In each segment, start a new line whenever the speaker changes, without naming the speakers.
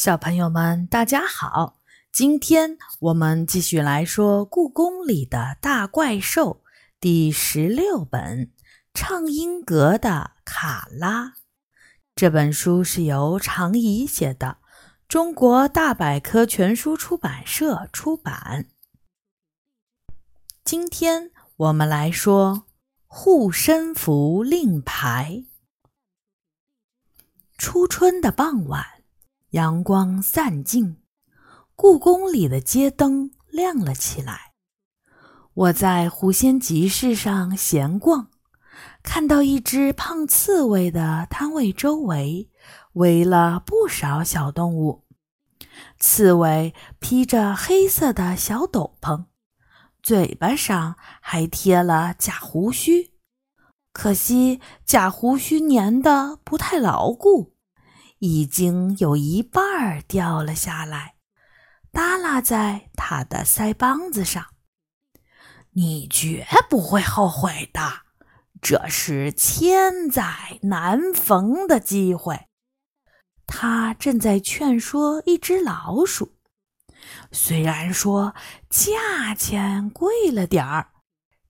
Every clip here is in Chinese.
小朋友们，大家好！今天我们继续来说《故宫里的大怪兽》第十六本《畅音阁的卡拉》。这本书是由常怡写的，中国大百科全书出版社出版。今天我们来说护身符令牌。初春的傍晚。阳光散尽，故宫里的街灯亮了起来。我在狐仙集市上闲逛，看到一只胖刺猬的摊位周围围了不少小动物。刺猬披着黑色的小斗篷，嘴巴上还贴了假胡须，可惜假胡须粘的不太牢固。已经有一半儿掉了下来，耷拉在他的腮帮子上。你绝不会后悔的，这是千载难逢的机会。他正在劝说一只老鼠，虽然说价钱贵了点儿，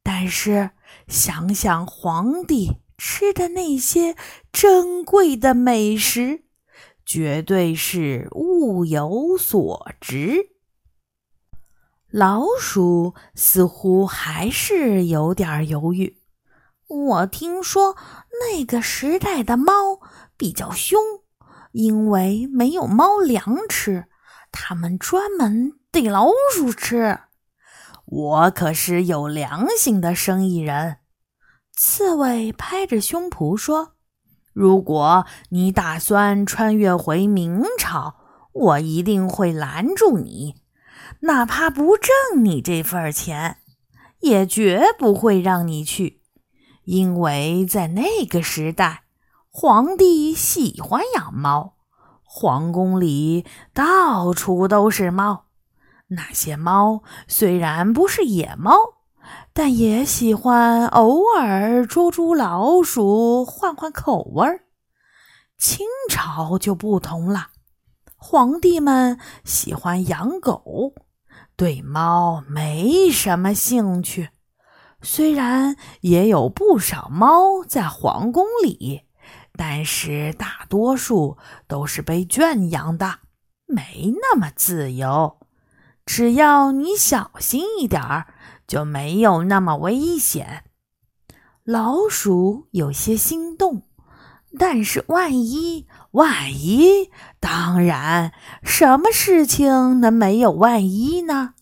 但是想想皇帝吃的那些珍贵的美食。绝对是物有所值。老鼠似乎还是有点犹豫。我听说那个时代的猫比较凶，因为没有猫粮吃，它们专门逮老鼠吃。我可是有良心的生意人。刺猬拍着胸脯说。如果你打算穿越回明朝，我一定会拦住你，哪怕不挣你这份钱，也绝不会让你去，因为在那个时代，皇帝喜欢养猫，皇宫里到处都是猫。那些猫虽然不是野猫。但也喜欢偶尔捉捉老鼠，换换口味儿。清朝就不同了，皇帝们喜欢养狗，对猫没什么兴趣。虽然也有不少猫在皇宫里，但是大多数都是被圈养的，没那么自由。只要你小心一点儿。就没有那么危险。老鼠有些心动，但是万一万一，当然，什么事情能没有万一呢？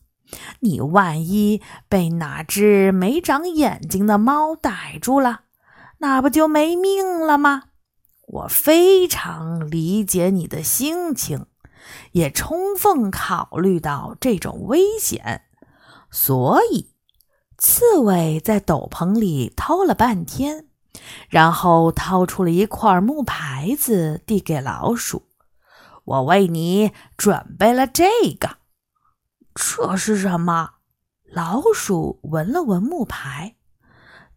你万一被哪只没长眼睛的猫逮住了，那不就没命了吗？我非常理解你的心情，也充分考虑到这种危险，所以。刺猬在斗篷里掏了半天，然后掏出了一块木牌子，递给老鼠：“我为你准备了这个。”这是什么？老鼠闻了闻木牌，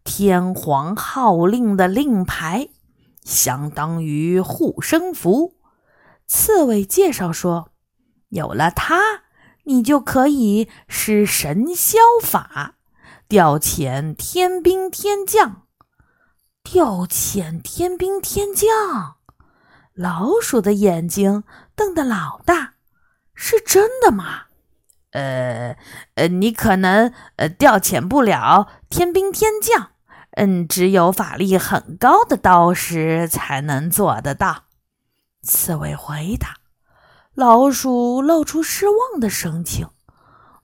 天皇号令的令牌，相当于护身符。刺猬介绍说：“有了它，你就可以施神霄法。”调遣天兵天将，调遣天兵天将，老鼠的眼睛瞪得老大，是真的吗？呃呃，你可能呃调遣不了天兵天将，嗯，只有法力很高的道士才能做得到。刺猬回答。老鼠露出失望的神情。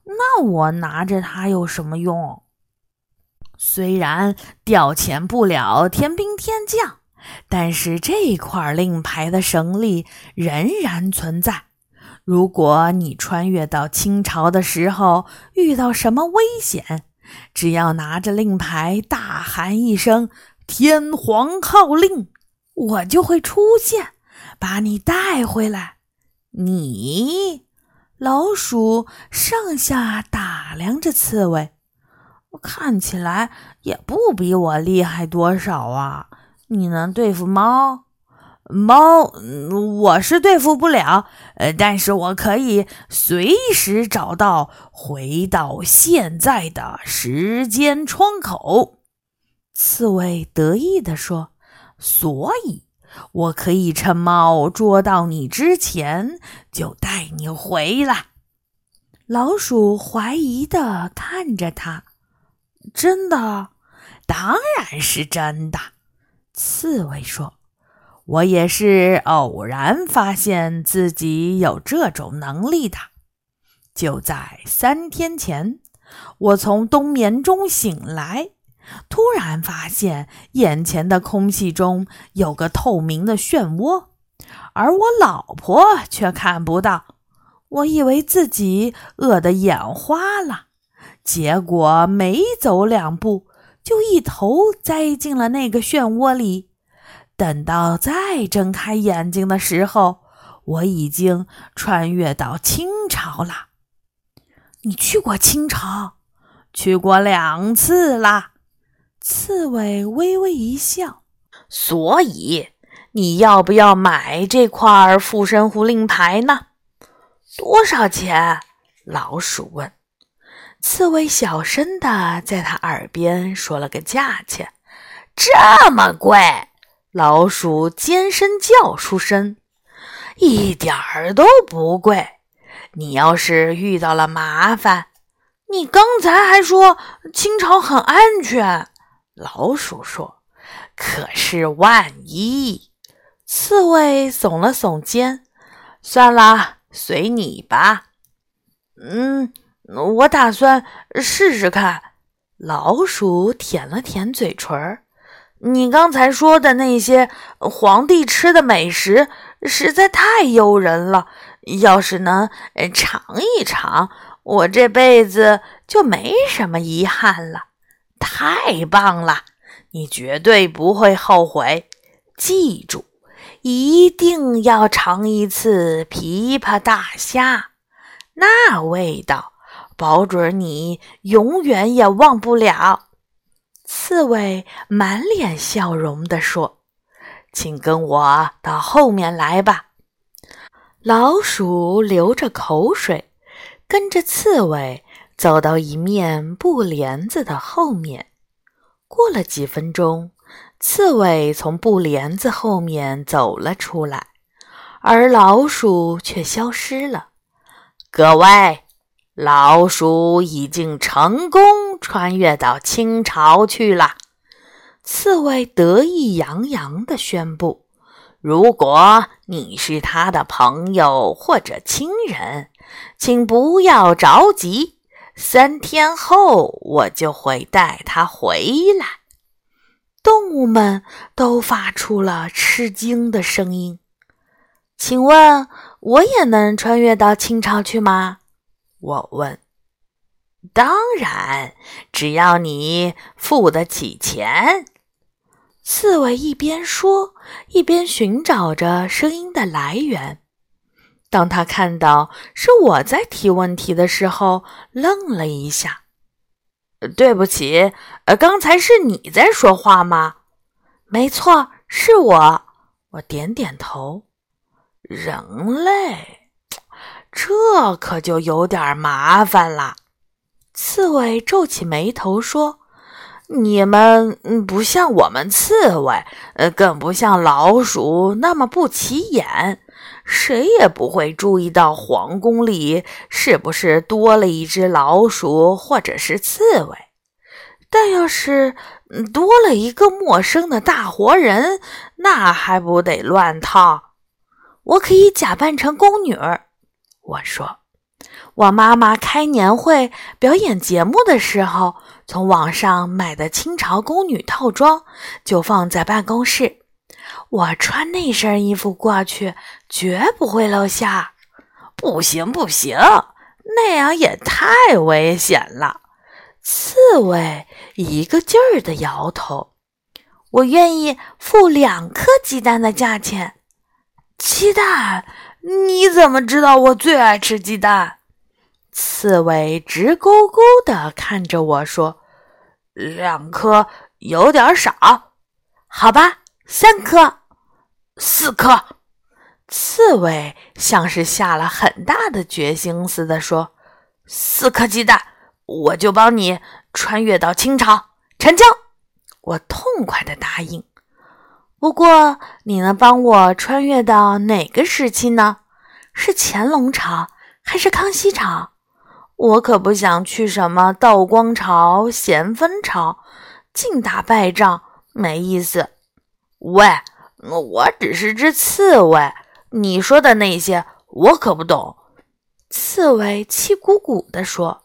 那我拿着它有什么用？虽然调遣不了天兵天将，但是这块令牌的神力仍然存在。如果你穿越到清朝的时候遇到什么危险，只要拿着令牌大喊一声“天皇号令”，我就会出现，把你带回来。你，老鼠上下打量着刺猬。看起来也不比我厉害多少啊！你能对付猫？猫，我是对付不了，呃，但是我可以随时找到回到现在的时间窗口。”刺猬得意地说：“所以，我可以趁猫捉到你之前就带你回来。”老鼠怀疑地看着他：“真的？当然是真的。”刺猬说。我也是偶然发现自己有这种能力的。就在三天前，我从冬眠中醒来，突然发现眼前的空气中有个透明的漩涡，而我老婆却看不到。我以为自己饿得眼花了，结果没走两步，就一头栽进了那个漩涡里。等到再睁开眼睛的时候，我已经穿越到清朝了。你去过清朝？去过两次啦。刺猬微微一笑。所以你要不要买这块附身符令牌呢？多少钱？老鼠问。刺猬小声的在他耳边说了个价钱。这么贵？老鼠尖声叫出声，一点儿都不贵。你要是遇到了麻烦，你刚才还说清朝很安全。老鼠说：“可是万一……”刺猬耸了耸肩：“算了，随你吧。”嗯，我打算试试看。老鼠舔了舔嘴唇儿。你刚才说的那些皇帝吃的美食实在太诱人了，要是能尝一尝，我这辈子就没什么遗憾了。太棒了，你绝对不会后悔。记住，一定要尝一次琵琶大虾，那味道，保准你永远也忘不了。刺猬满脸笑容地说：“请跟我到后面来吧。”老鼠流着口水，跟着刺猬走到一面布帘子的后面。过了几分钟，刺猬从布帘子后面走了出来，而老鼠却消失了。各位。老鼠已经成功穿越到清朝去了。刺猬得意洋洋地宣布：“如果你是他的朋友或者亲人，请不要着急，三天后我就会带他回来。”动物们都发出了吃惊的声音。请问，我也能穿越到清朝去吗？我问：“当然，只要你付得起钱。”刺猬一边说，一边寻找着声音的来源。当他看到是我在提问题的时候，愣了一下。“对不起，呃，刚才是你在说话吗？”“没错，是我。”我点点头。“人类。”这可就有点麻烦了。刺猬皱起眉头说：“你们不像我们刺猬，呃，更不像老鼠那么不起眼，谁也不会注意到皇宫里是不是多了一只老鼠或者是刺猬。但要是多了一个陌生的大活人，那还不得乱套？我可以假扮成宫女儿。”我说：“我妈妈开年会表演节目的时候，从网上买的清朝宫女套装就放在办公室。我穿那身衣服过去，绝不会露馅。”“不行，不行，那样也太危险了。”刺猬一个劲儿的摇头。“我愿意付两颗鸡蛋的价钱。”鸡蛋。你怎么知道我最爱吃鸡蛋？刺猬直勾勾地看着我说：“两颗有点少，好吧，三颗。四颗。刺猬像是下了很大的决心似的说：“四颗鸡蛋，我就帮你穿越到清朝。”成交！我痛快的答应。不过，你能帮我穿越到哪个时期呢？是乾隆朝还是康熙朝？我可不想去什么道光朝、咸丰朝，净打败仗，没意思。喂，我只是只刺猬。你说的那些我可不懂。”刺猬气鼓鼓地说，“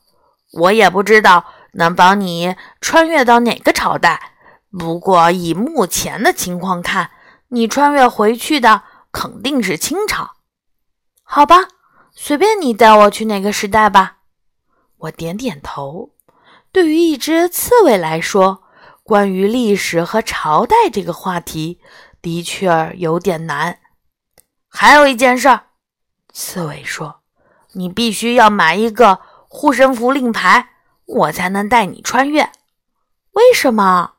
我也不知道能帮你穿越到哪个朝代。不过以目前的情况看，你穿越回去的肯定是清朝。好吧，随便你带我去哪个时代吧。”我点点头。对于一只刺猬来说，关于历史和朝代这个话题的确有点难。还有一件事，刺猬说：“你必须要买一个护身符令牌，我才能带你穿越。为什么？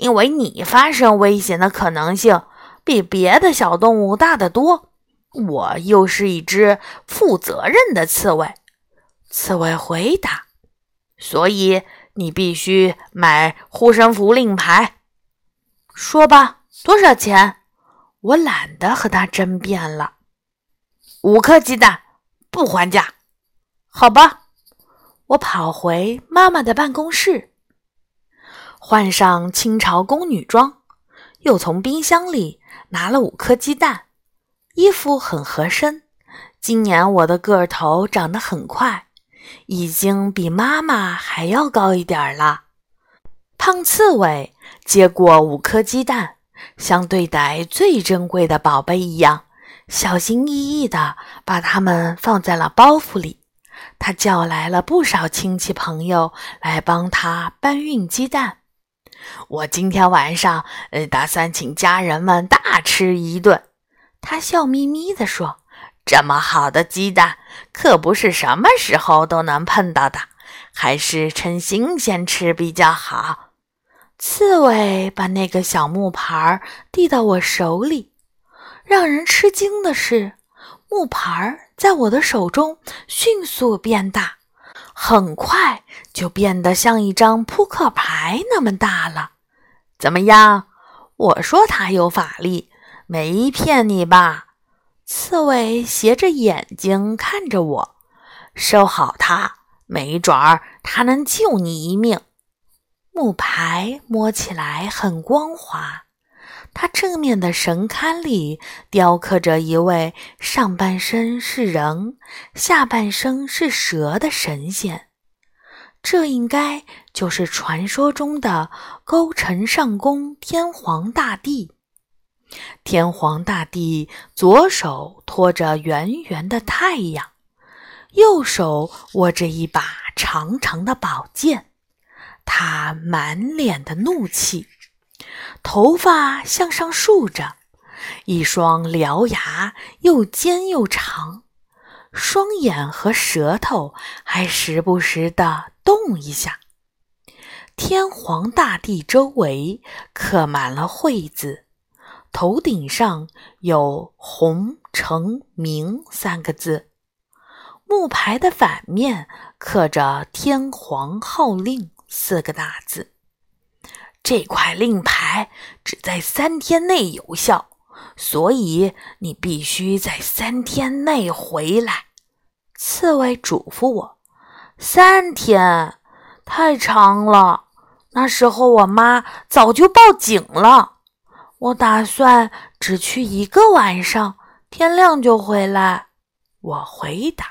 因为你发生危险的可能性比别的小动物大得多。我又是一只负责任的刺猬。”刺猬回答：“所以你必须买护身符令牌。说吧，多少钱？”我懒得和他争辩了。五颗鸡蛋，不还价。好吧，我跑回妈妈的办公室，换上清朝宫女装，又从冰箱里拿了五颗鸡蛋。衣服很合身。今年我的个头长得很快，已经比妈妈还要高一点了。胖刺猬接过五颗鸡蛋。像对待最珍贵的宝贝一样，小心翼翼地把它们放在了包袱里。他叫来了不少亲戚朋友来帮他搬运鸡蛋。我今天晚上呃，打算请家人们大吃一顿。他笑眯眯地说：“这么好的鸡蛋，可不是什么时候都能碰到的，还是趁新鲜吃比较好。”刺猬把那个小木盘递到我手里，让人吃惊的是，木盘在我的手中迅速变大，很快就变得像一张扑克牌那么大了。怎么样？我说它有法力，没骗你吧？刺猬斜着眼睛看着我，收好它，没准儿它能救你一命。木牌摸起来很光滑，它正面的神龛里雕刻着一位上半身是人、下半身是蛇的神仙。这应该就是传说中的勾陈上宫天皇大帝。天皇大帝左手托着圆圆的太阳，右手握着一把长长的宝剑。他满脸的怒气，头发向上竖着，一双獠牙又尖又长，双眼和舌头还时不时地动一下。天皇大帝周围刻满了惠字，头顶上有“洪承明”三个字，木牌的反面刻着“天皇号令”。四个大字，这块令牌只在三天内有效，所以你必须在三天内回来。刺猬嘱咐我：“三天太长了，那时候我妈早就报警了。我打算只去一个晚上，天亮就回来。”我回答。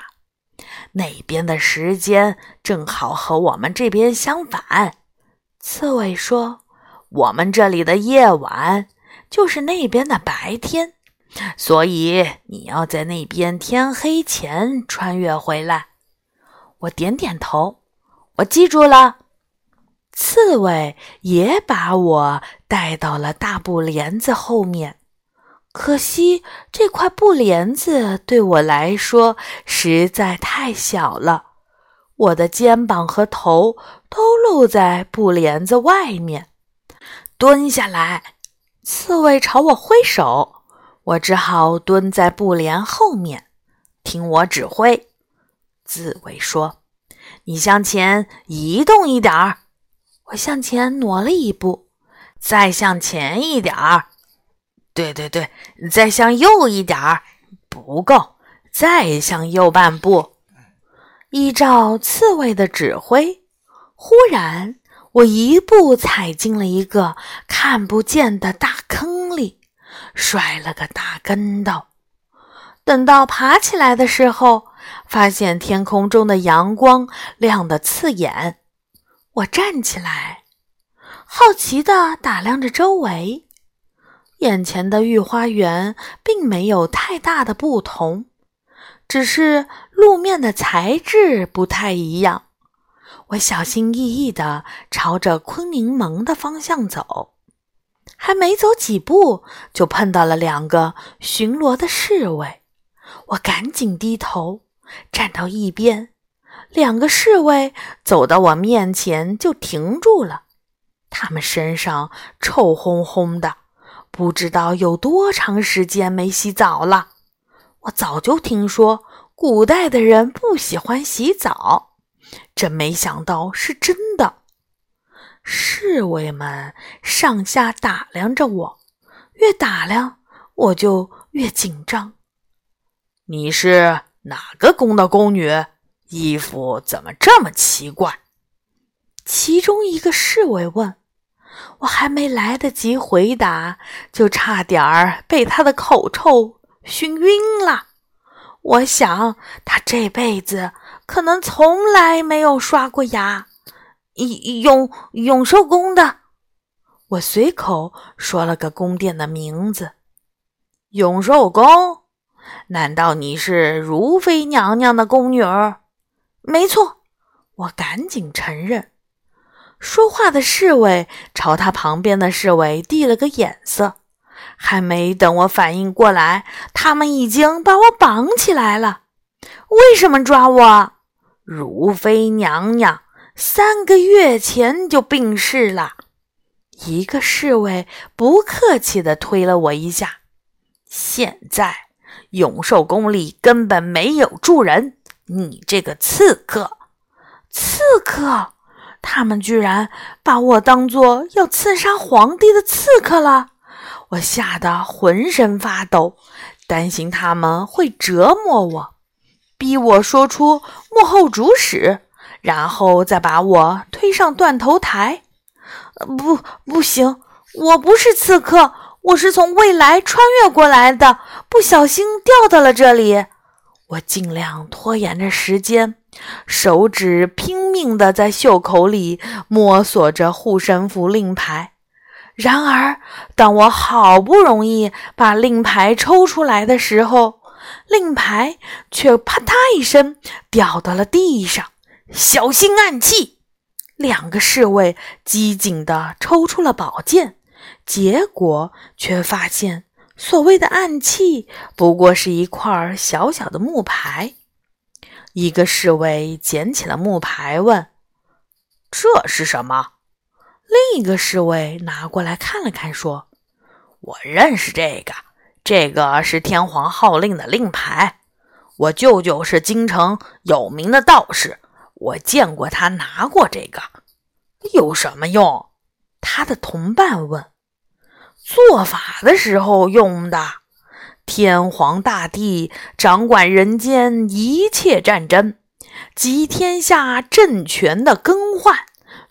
那边的时间正好和我们这边相反，刺猬说：“我们这里的夜晚就是那边的白天，所以你要在那边天黑前穿越回来。”我点点头，我记住了。刺猬也把我带到了大布帘子后面。可惜这块布帘子对我来说实在太小了，我的肩膀和头都露在布帘子外面。蹲下来，刺猬朝我挥手，我只好蹲在布帘后面，听我指挥。刺猬说：“你向前移动一点儿。”我向前挪了一步，再向前一点儿。对对对，再向右一点儿，不够，再向右半步。依照刺猬的指挥，忽然我一步踩进了一个看不见的大坑里。摔了个大跟头，等到爬起来的时候，发现天空中的阳光亮得刺眼。我站起来，好奇地打量着周围，眼前的御花园并没有太大的不同，只是路面的材质不太一样。我小心翼翼地朝着昆宁门的方向走。还没走几步，就碰到了两个巡逻的侍卫。我赶紧低头站到一边。两个侍卫走到我面前就停住了。他们身上臭烘烘的，不知道有多长时间没洗澡了。我早就听说古代的人不喜欢洗澡，真没想到是真的。侍卫们上下打量着我，越打量我就越紧张。你是哪个宫的宫女？衣服怎么这么奇怪？其中一个侍卫问。我还没来得及回答，就差点儿被他的口臭熏晕了。我想他这辈子可能从来没有刷过牙。永永寿宫的，我随口说了个宫殿的名字。永寿宫？难道你是如妃娘娘的宫女儿？没错，我赶紧承认。说话的侍卫朝他旁边的侍卫递了个眼色，还没等我反应过来，他们已经把我绑起来了。为什么抓我？如妃娘娘。三个月前就病逝了。一个侍卫不客气地推了我一下。现在永寿宫里根本没有住人，你这个刺客！刺客！他们居然把我当做要刺杀皇帝的刺客了！我吓得浑身发抖，担心他们会折磨我，逼我说出幕后主使。然后再把我推上断头台。不，不行，我不是刺客，我是从未来穿越过来的，不小心掉到了这里。我尽量拖延着时间，手指拼命地在袖口里摸索着护身符令牌。然而，当我好不容易把令牌抽出来的时候，令牌却啪嗒一声掉到了地上。小心暗器！两个侍卫机警地抽出了宝剑，结果却发现所谓的暗器不过是一块小小的木牌。一个侍卫捡起了木牌，问：“这是什么？”另一个侍卫拿过来看了看，说：“我认识这个，这个是天皇号令的令牌。我舅舅是京城有名的道士。”我见过他拿过这个，有什么用？他的同伴问。做法的时候用的。天皇大帝掌管人间一切战争，及天下政权的更换，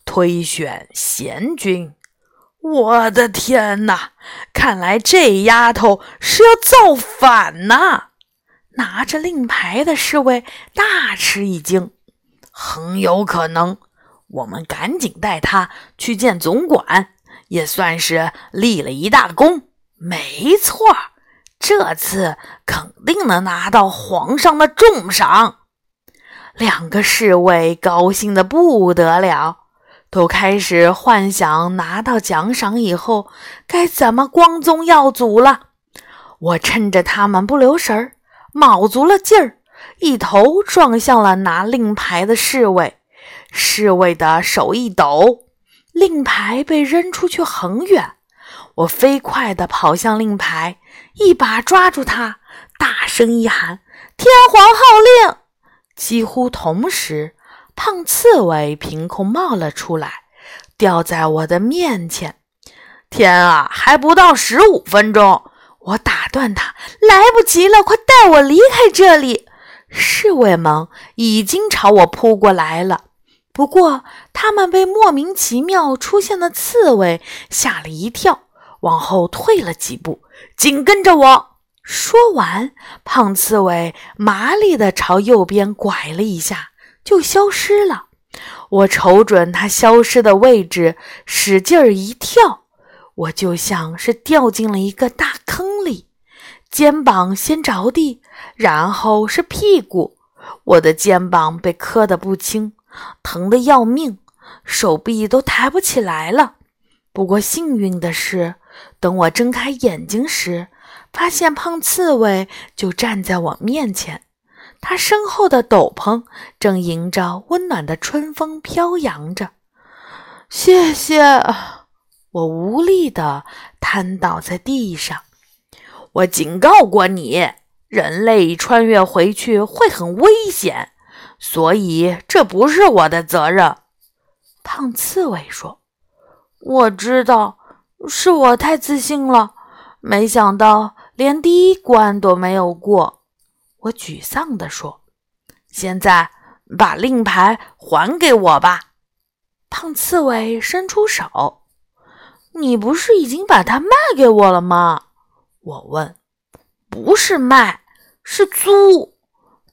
推选贤君。我的天哪！看来这丫头是要造反呐！拿着令牌的侍卫大吃一惊。很有可能，我们赶紧带他去见总管，也算是立了一大功。没错，这次肯定能拿到皇上的重赏。两个侍卫高兴的不得了，都开始幻想拿到奖赏以后该怎么光宗耀祖了。我趁着他们不留神儿，卯足了劲儿。一头撞向了拿令牌的侍卫，侍卫的手一抖，令牌被扔出去很远。我飞快地跑向令牌，一把抓住它，大声一喊：“天皇号令！”几乎同时，胖刺猬凭空冒了出来，掉在我的面前。天啊，还不到十五分钟！我打断他：“来不及了，快带我离开这里！”侍卫们已经朝我扑过来了。不过，他们被莫名其妙出现的刺猬吓了一跳，往后退了几步，紧跟着我。说完，胖刺猬麻利地朝右边拐了一下，就消失了。我瞅准它消失的位置，使劲儿一跳，我就像是掉进了一个大坑里，肩膀先着地，然后是屁股，我的肩膀被磕得不轻。疼得要命，手臂都抬不起来了。不过幸运的是，等我睁开眼睛时，发现胖刺猬就站在我面前。他身后的斗篷正迎着温暖的春风飘扬着。谢谢，我无力地瘫倒在地上。我警告过你，人类穿越回去会很危险。所以这不是我的责任，胖刺猬说：“我知道，是我太自信了，没想到连第一关都没有过。”我沮丧地说：“现在把令牌还给我吧。”胖刺猬伸出手：“你不是已经把它卖给我了吗？”我问。“不是卖，是租。”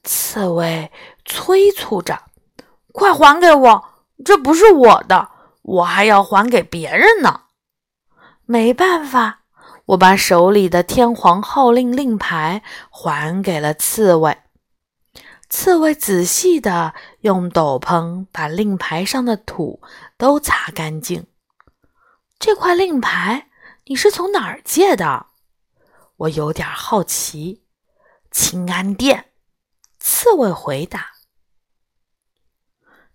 刺猬。催促着：“快还给我！这不是我的，我还要还给别人呢。”没办法，我把手里的天皇号令令牌还给了刺猬。刺猬仔细地用斗篷把令牌上的土都擦干净。这块令牌你是从哪儿借的？我有点好奇。清安殿，刺猬回答。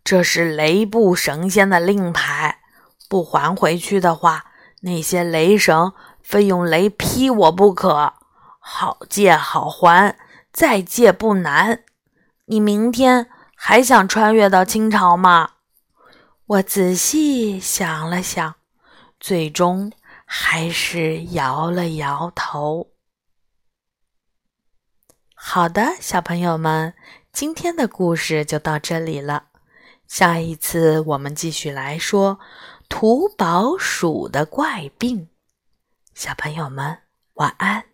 这是雷布神仙的令牌，不还回去的话，那些雷神非用雷劈我不可。好借好还，再借不难。你明天还想穿越到清朝吗？我仔细想了想，最终还是摇了摇头。好的，小朋友们，今天的故事就到这里了。下一次我们继续来说土宝鼠的怪病，小朋友们晚安。